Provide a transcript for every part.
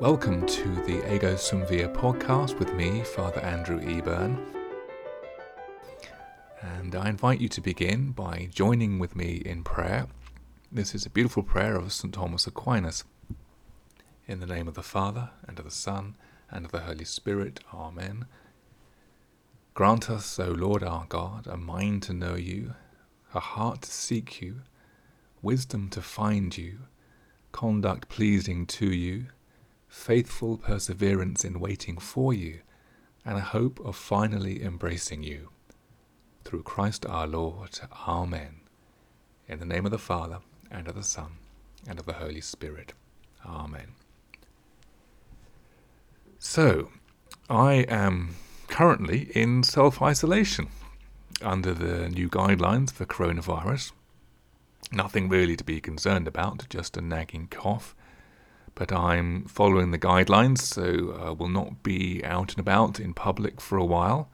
Welcome to the Ego Sum Via podcast with me, Father Andrew Eburn. And I invite you to begin by joining with me in prayer. This is a beautiful prayer of St. Thomas Aquinas. In the name of the Father, and of the Son, and of the Holy Spirit. Amen. Grant us, O Lord our God, a mind to know you, a heart to seek you, wisdom to find you, conduct pleasing to you faithful perseverance in waiting for you, and a hope of finally embracing you. Through Christ our Lord. Amen. In the name of the Father, and of the Son, and of the Holy Spirit. Amen. So, I am currently in self isolation under the new guidelines for coronavirus. Nothing really to be concerned about, just a nagging cough but I'm following the guidelines, so I uh, will not be out and about in public for a while.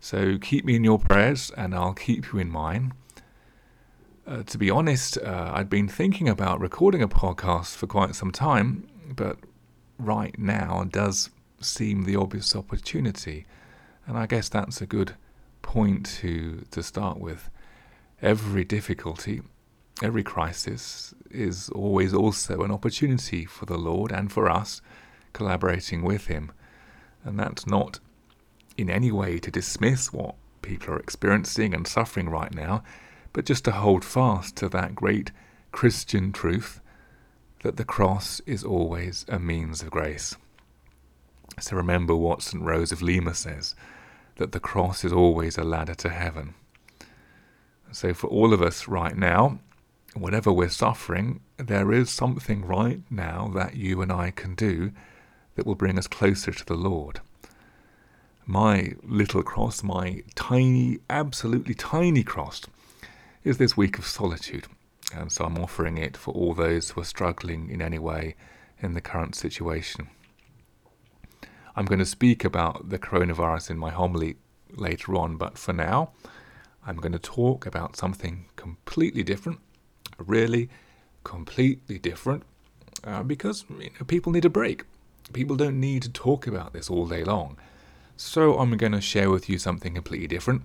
So keep me in your prayers, and I'll keep you in mine. Uh, to be honest, uh, I'd been thinking about recording a podcast for quite some time, but right now does seem the obvious opportunity, and I guess that's a good point to to start with. Every difficulty every crisis is always also an opportunity for the Lord and for us collaborating with Him. And that's not in any way to dismiss what people are experiencing and suffering right now, but just to hold fast to that great Christian truth that the cross is always a means of grace. So remember what St. Rose of Lima says that the cross is always a ladder to heaven. So, for all of us right now, whatever we're suffering, there is something right now that you and I can do that will bring us closer to the Lord. My little cross, my tiny, absolutely tiny cross, is this week of solitude. And so I'm offering it for all those who are struggling in any way in the current situation. I'm going to speak about the coronavirus in my homily later on, but for now, I'm going to talk about something completely different really completely different uh, because you know, people need a break. People don't need to talk about this all day long. So I'm going to share with you something completely different.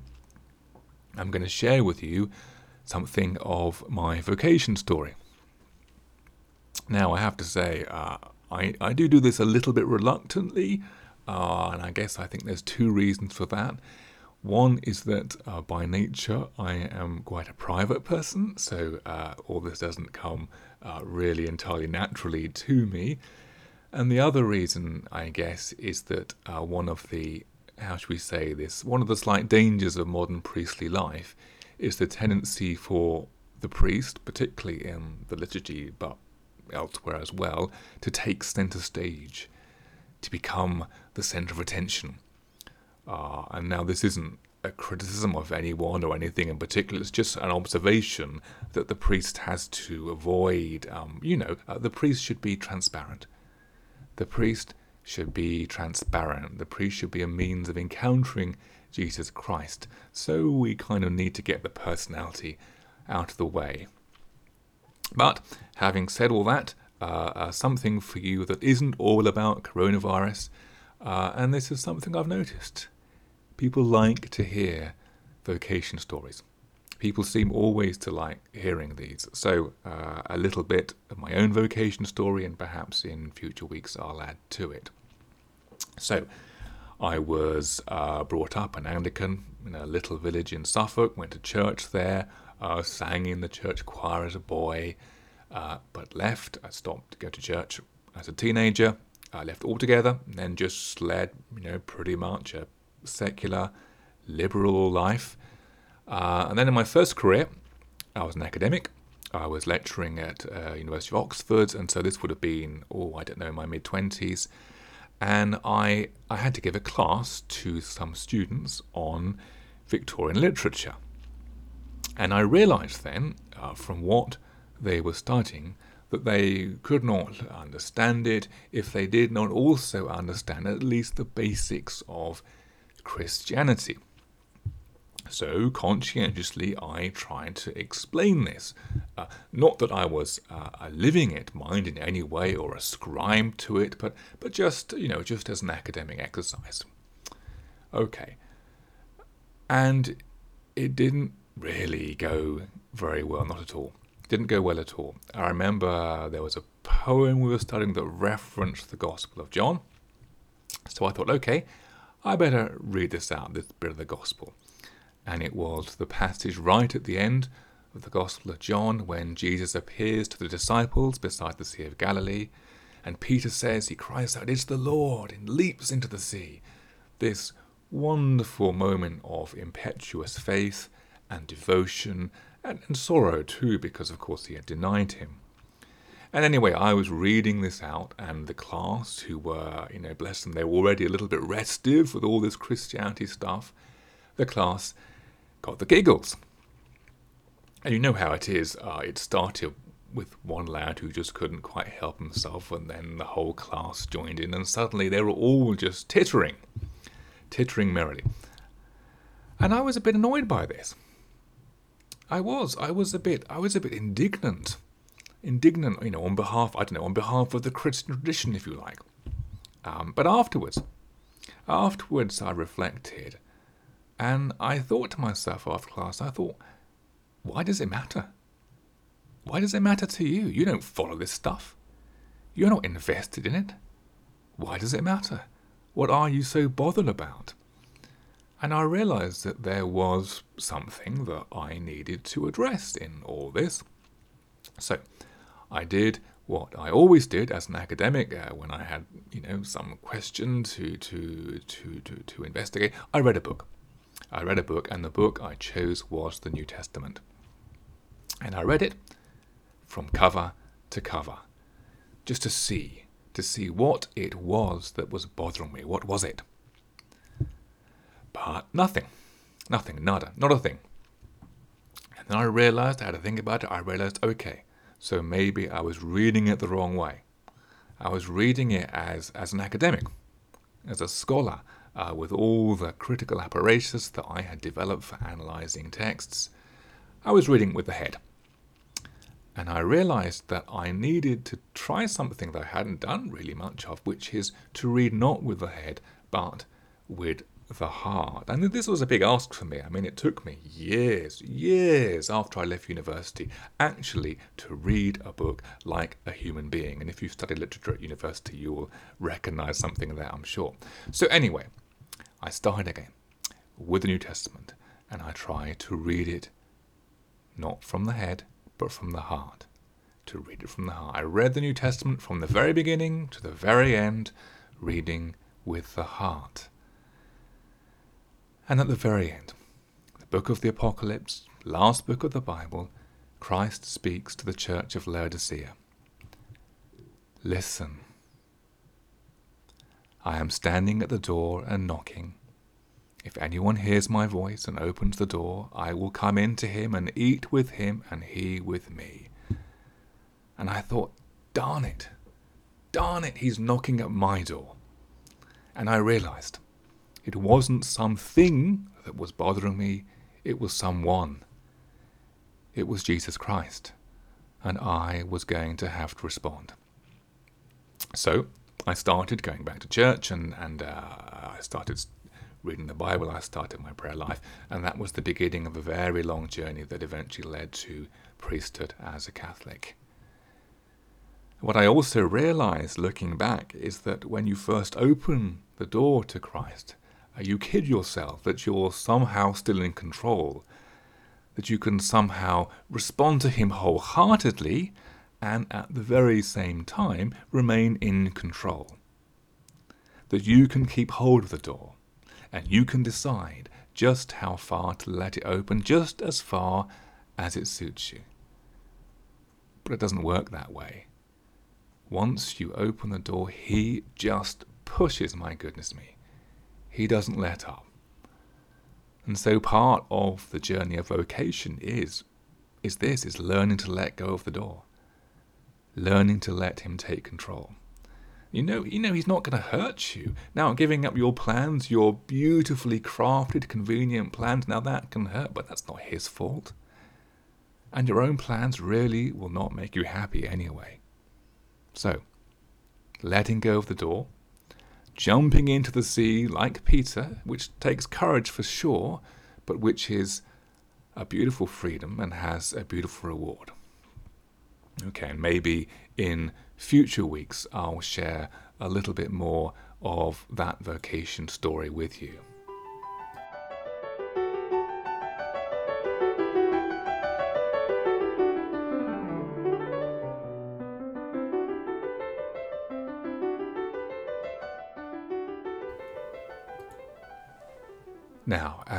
I'm going to share with you something of my vocation story. Now, I have to say, uh, I, I do do this a little bit reluctantly, uh, and I guess I think there's two reasons for that. One is that uh, by nature I am quite a private person, so uh, all this doesn't come uh, really entirely naturally to me. And the other reason, I guess, is that uh, one of the, how should we say this, one of the slight dangers of modern priestly life is the tendency for the priest, particularly in the liturgy, but elsewhere as well, to take centre stage, to become the centre of attention uh, and now this isn't a criticism of anyone or anything in particular. It's just an observation that the priest has to avoid. Um, you know, uh, the priest should be transparent. The priest should be transparent. The priest should be a means of encountering Jesus Christ. So we kind of need to get the personality out of the way. But having said all that, uh, uh, something for you that isn't all about coronavirus, uh, and this is something I've noticed. People like to hear vocation stories. People seem always to like hearing these. So, uh, a little bit of my own vocation story, and perhaps in future weeks I'll add to it. So, I was uh, brought up an Anglican in a little village in Suffolk, went to church there, uh, sang in the church choir as a boy, uh, but left. I stopped to go to church as a teenager. I left altogether, and then just led, you know, pretty much a secular, liberal life. Uh, and then in my first career, I was an academic. I was lecturing at uh, University of Oxford, and so this would have been, oh, I don't know, my mid twenties. And I I had to give a class to some students on Victorian literature, and I realised then, uh, from what they were studying, that they could not understand it if they did not also understand at least the basics of Christianity. So conscientiously, I tried to explain this Uh, not that I was uh, living it, mind in any way, or ascribed to it, but but just you know, just as an academic exercise. Okay, and it didn't really go very well, not at all. Didn't go well at all. I remember there was a poem we were studying that referenced the Gospel of John. So I thought, okay, I better read this out, this bit of the Gospel. And it was the passage right at the end of the Gospel of John when Jesus appears to the disciples beside the Sea of Galilee. And Peter says, he cries out, It's the Lord, and leaps into the sea. This wonderful moment of impetuous faith and devotion and, and sorrow too, because of course he had denied him. And anyway, I was reading this out, and the class, who were, you know, bless them, they were already a little bit restive with all this Christianity stuff, the class got the giggles. And you know how it is. Uh, it started with one lad who just couldn't quite help himself, and then the whole class joined in, and suddenly they were all just tittering, tittering merrily. And I was a bit annoyed by this. I was. I was a bit. I was a bit indignant. Indignant, you know, on behalf. I don't know, on behalf of the Christian tradition, if you like. Um, but afterwards, afterwards, I reflected, and I thought to myself after class. I thought, why does it matter? Why does it matter to you? You don't follow this stuff. You're not invested in it. Why does it matter? What are you so bothered about? And I realized that there was something that I needed to address in all this. So I did what I always did as an academic uh, when I had, you know, some question to, to, to, to, to investigate. I read a book. I read a book, and the book I chose was the New Testament. And I read it from cover to cover, just to see, to see what it was that was bothering me. What was it? But nothing. Nothing. Nada. Not a thing. And then I realized, I had to think about it. I realized, okay, so maybe I was reading it the wrong way. I was reading it as, as an academic, as a scholar, uh, with all the critical apparatus that I had developed for analyzing texts. I was reading with the head. And I realized that I needed to try something that I hadn't done really much of, which is to read not with the head, but with the heart. And this was a big ask for me. I mean, it took me years, years after I left university actually to read a book like a human being. And if you've studied literature at university, you will recognize something there, I'm sure. So, anyway, I started again with the New Testament and I tried to read it not from the head, but from the heart. To read it from the heart. I read the New Testament from the very beginning to the very end, reading with the heart. And at the very end, the book of the Apocalypse, last book of the Bible, Christ speaks to the church of Laodicea. Listen. I am standing at the door and knocking. If anyone hears my voice and opens the door, I will come in to him and eat with him and he with me. And I thought, darn it, darn it, he's knocking at my door. And I realized it wasn't something that was bothering me, it was someone. It was Jesus Christ, and I was going to have to respond. So I started going back to church and, and uh, I started reading the Bible, I started my prayer life, and that was the beginning of a very long journey that eventually led to priesthood as a Catholic. What I also realized looking back is that when you first open the door to Christ, you kid yourself that you're somehow still in control, that you can somehow respond to Him wholeheartedly and at the very same time remain in control. That you can keep hold of the door and you can decide just how far to let it open, just as far as it suits you. But it doesn't work that way. Once you open the door, He just pushes, my goodness me he doesn't let up. And so part of the journey of vocation is is this is learning to let go of the door. Learning to let him take control. You know, you know he's not going to hurt you. Now giving up your plans, your beautifully crafted, convenient plans, now that can hurt, but that's not his fault. and your own plans really will not make you happy anyway. So, letting go of the door, jumping into the sea like Peter, which takes courage for sure, but which is a beautiful freedom and has a beautiful reward. Okay, and maybe in future weeks I'll share a little bit more of that vocation story with you.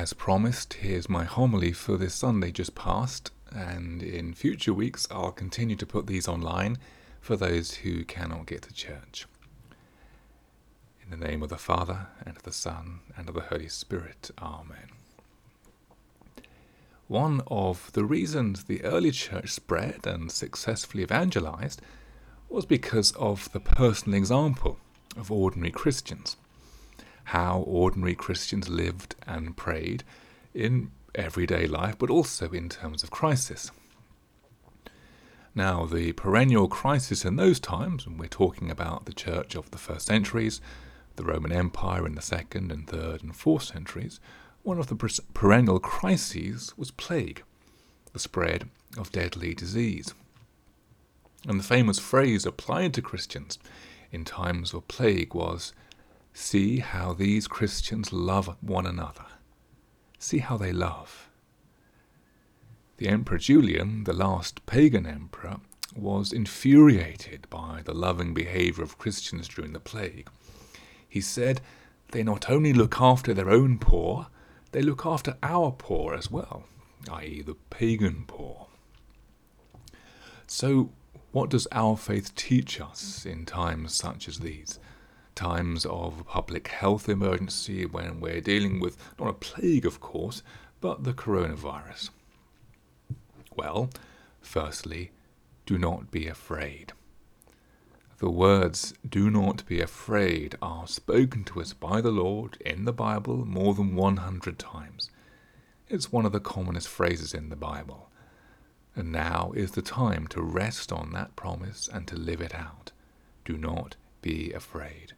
As promised, here's my homily for this Sunday just past, and in future weeks I'll continue to put these online for those who cannot get to church. In the name of the Father, and of the Son, and of the Holy Spirit. Amen. One of the reasons the early church spread and successfully evangelized was because of the personal example of ordinary Christians how ordinary Christians lived and prayed in everyday life, but also in terms of crisis. Now, the perennial crisis in those times, and we're talking about the church of the first centuries, the Roman Empire in the second and third and fourth centuries, one of the perennial crises was plague, the spread of deadly disease. And the famous phrase applied to Christians in times of plague was See how these Christians love one another. See how they love. The Emperor Julian, the last pagan emperor, was infuriated by the loving behavior of Christians during the plague. He said, They not only look after their own poor, they look after our poor as well, i.e., the pagan poor. So, what does our faith teach us in times such as these? Times of public health emergency when we're dealing with not a plague, of course, but the coronavirus? Well, firstly, do not be afraid. The words, do not be afraid, are spoken to us by the Lord in the Bible more than 100 times. It's one of the commonest phrases in the Bible. And now is the time to rest on that promise and to live it out. Do not be afraid.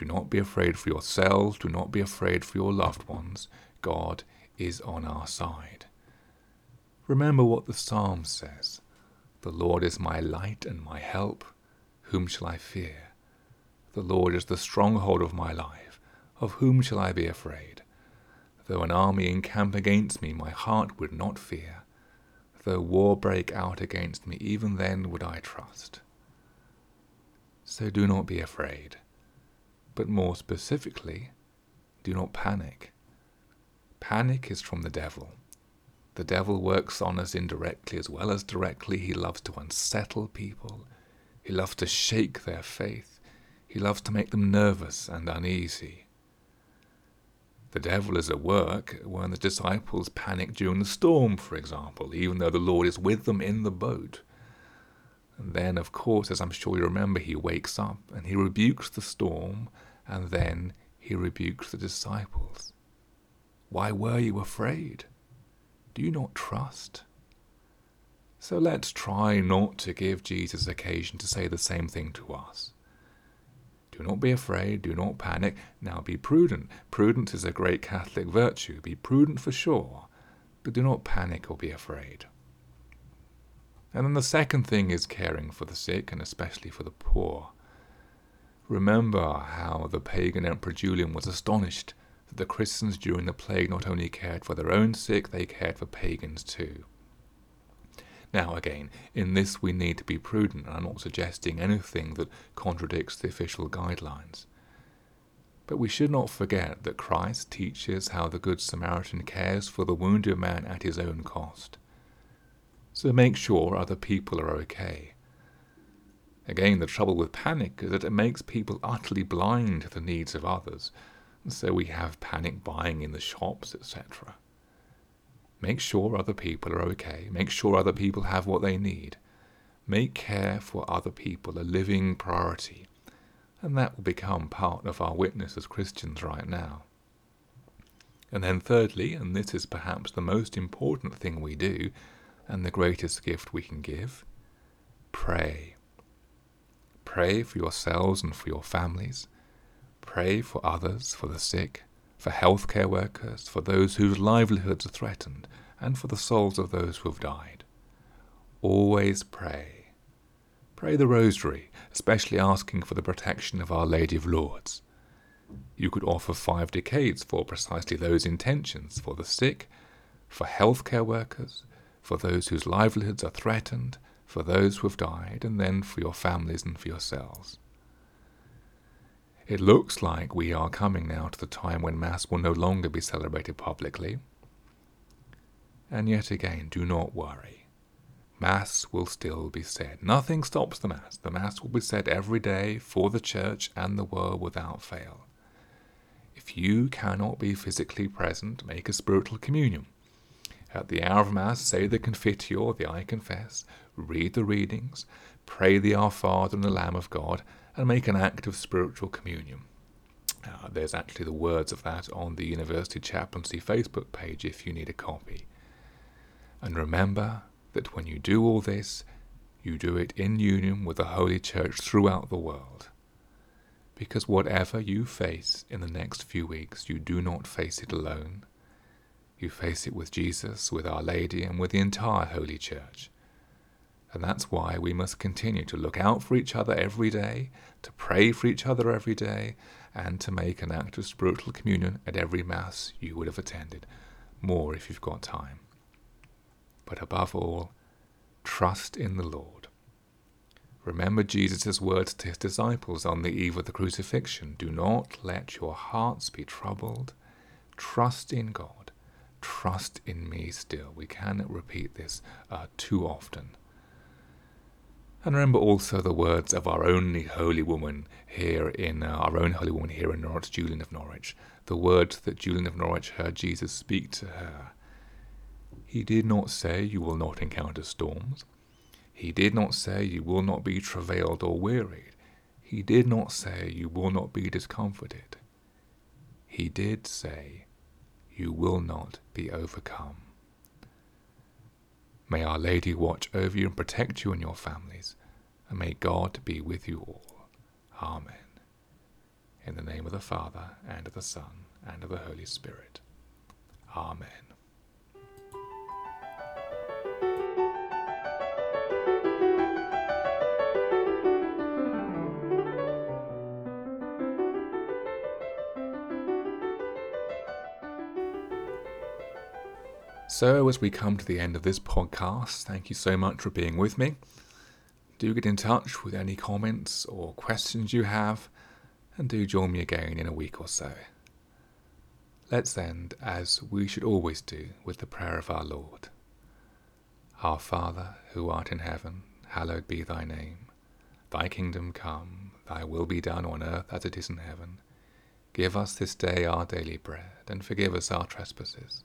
Do not be afraid for yourselves. Do not be afraid for your loved ones. God is on our side. Remember what the psalm says The Lord is my light and my help. Whom shall I fear? The Lord is the stronghold of my life. Of whom shall I be afraid? Though an army encamp against me, my heart would not fear. Though war break out against me, even then would I trust. So do not be afraid. But more specifically, do not panic. Panic is from the devil. The devil works on us indirectly as well as directly. He loves to unsettle people. He loves to shake their faith. He loves to make them nervous and uneasy. The devil is at work when the disciples panic during the storm, for example, even though the Lord is with them in the boat. And then, of course, as I'm sure you remember, he wakes up and he rebukes the storm, and then he rebukes the disciples. Why were you afraid? Do you not trust? So let's try not to give Jesus occasion to say the same thing to us. Do not be afraid, do not panic. Now be prudent. Prudence is a great Catholic virtue. Be prudent for sure, but do not panic or be afraid. And then the second thing is caring for the sick and especially for the poor. Remember how the pagan Emperor Julian was astonished that the Christians during the plague not only cared for their own sick, they cared for pagans too. Now, again, in this we need to be prudent, and I'm not suggesting anything that contradicts the official guidelines. But we should not forget that Christ teaches how the Good Samaritan cares for the wounded man at his own cost. So make sure other people are okay. Again, the trouble with panic is that it makes people utterly blind to the needs of others. So we have panic buying in the shops, etc. Make sure other people are okay. Make sure other people have what they need. Make care for other people a living priority. And that will become part of our witness as Christians right now. And then, thirdly, and this is perhaps the most important thing we do, and the greatest gift we can give pray. Pray for yourselves and for your families. Pray for others, for the sick, for healthcare workers, for those whose livelihoods are threatened, and for the souls of those who have died. Always pray. Pray the Rosary, especially asking for the protection of Our Lady of Lourdes. You could offer five decades for precisely those intentions for the sick, for healthcare workers, for those whose livelihoods are threatened, for those who have died, and then for your families and for yourselves. It looks like we are coming now to the time when Mass will no longer be celebrated publicly. And yet again, do not worry. Mass will still be said. Nothing stops the Mass. The Mass will be said every day for the Church and the world without fail. If you cannot be physically present, make a spiritual communion. At the hour of Mass, say the Confiteor, the I Confess, read the readings, pray the Our Father and the Lamb of God, and make an act of spiritual communion. Uh, there's actually the words of that on the University Chaplaincy Facebook page if you need a copy. And remember that when you do all this, you do it in union with the Holy Church throughout the world. Because whatever you face in the next few weeks, you do not face it alone. You face it with Jesus, with Our Lady, and with the entire Holy Church. And that's why we must continue to look out for each other every day, to pray for each other every day, and to make an act of spiritual communion at every Mass you would have attended, more if you've got time. But above all, trust in the Lord. Remember Jesus' words to his disciples on the eve of the crucifixion Do not let your hearts be troubled. Trust in God. Trust in me still. We cannot repeat this uh, too often. And remember also the words of our only holy woman here in uh, our own holy woman here in Norwich, Julian of Norwich. The words that Julian of Norwich heard Jesus speak to her. He did not say you will not encounter storms. He did not say you will not be travailed or wearied. He did not say you will not be discomforted. He did say you will not be overcome. May Our Lady watch over you and protect you and your families, and may God be with you all. Amen. In the name of the Father, and of the Son, and of the Holy Spirit. Amen. So, as we come to the end of this podcast, thank you so much for being with me. Do get in touch with any comments or questions you have, and do join me again in a week or so. Let's end, as we should always do, with the prayer of our Lord. Our Father, who art in heaven, hallowed be thy name. Thy kingdom come, thy will be done on earth as it is in heaven. Give us this day our daily bread, and forgive us our trespasses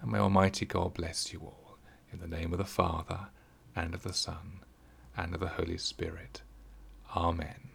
And may Almighty God bless you all, in the name of the Father, and of the Son, and of the Holy Spirit. Amen.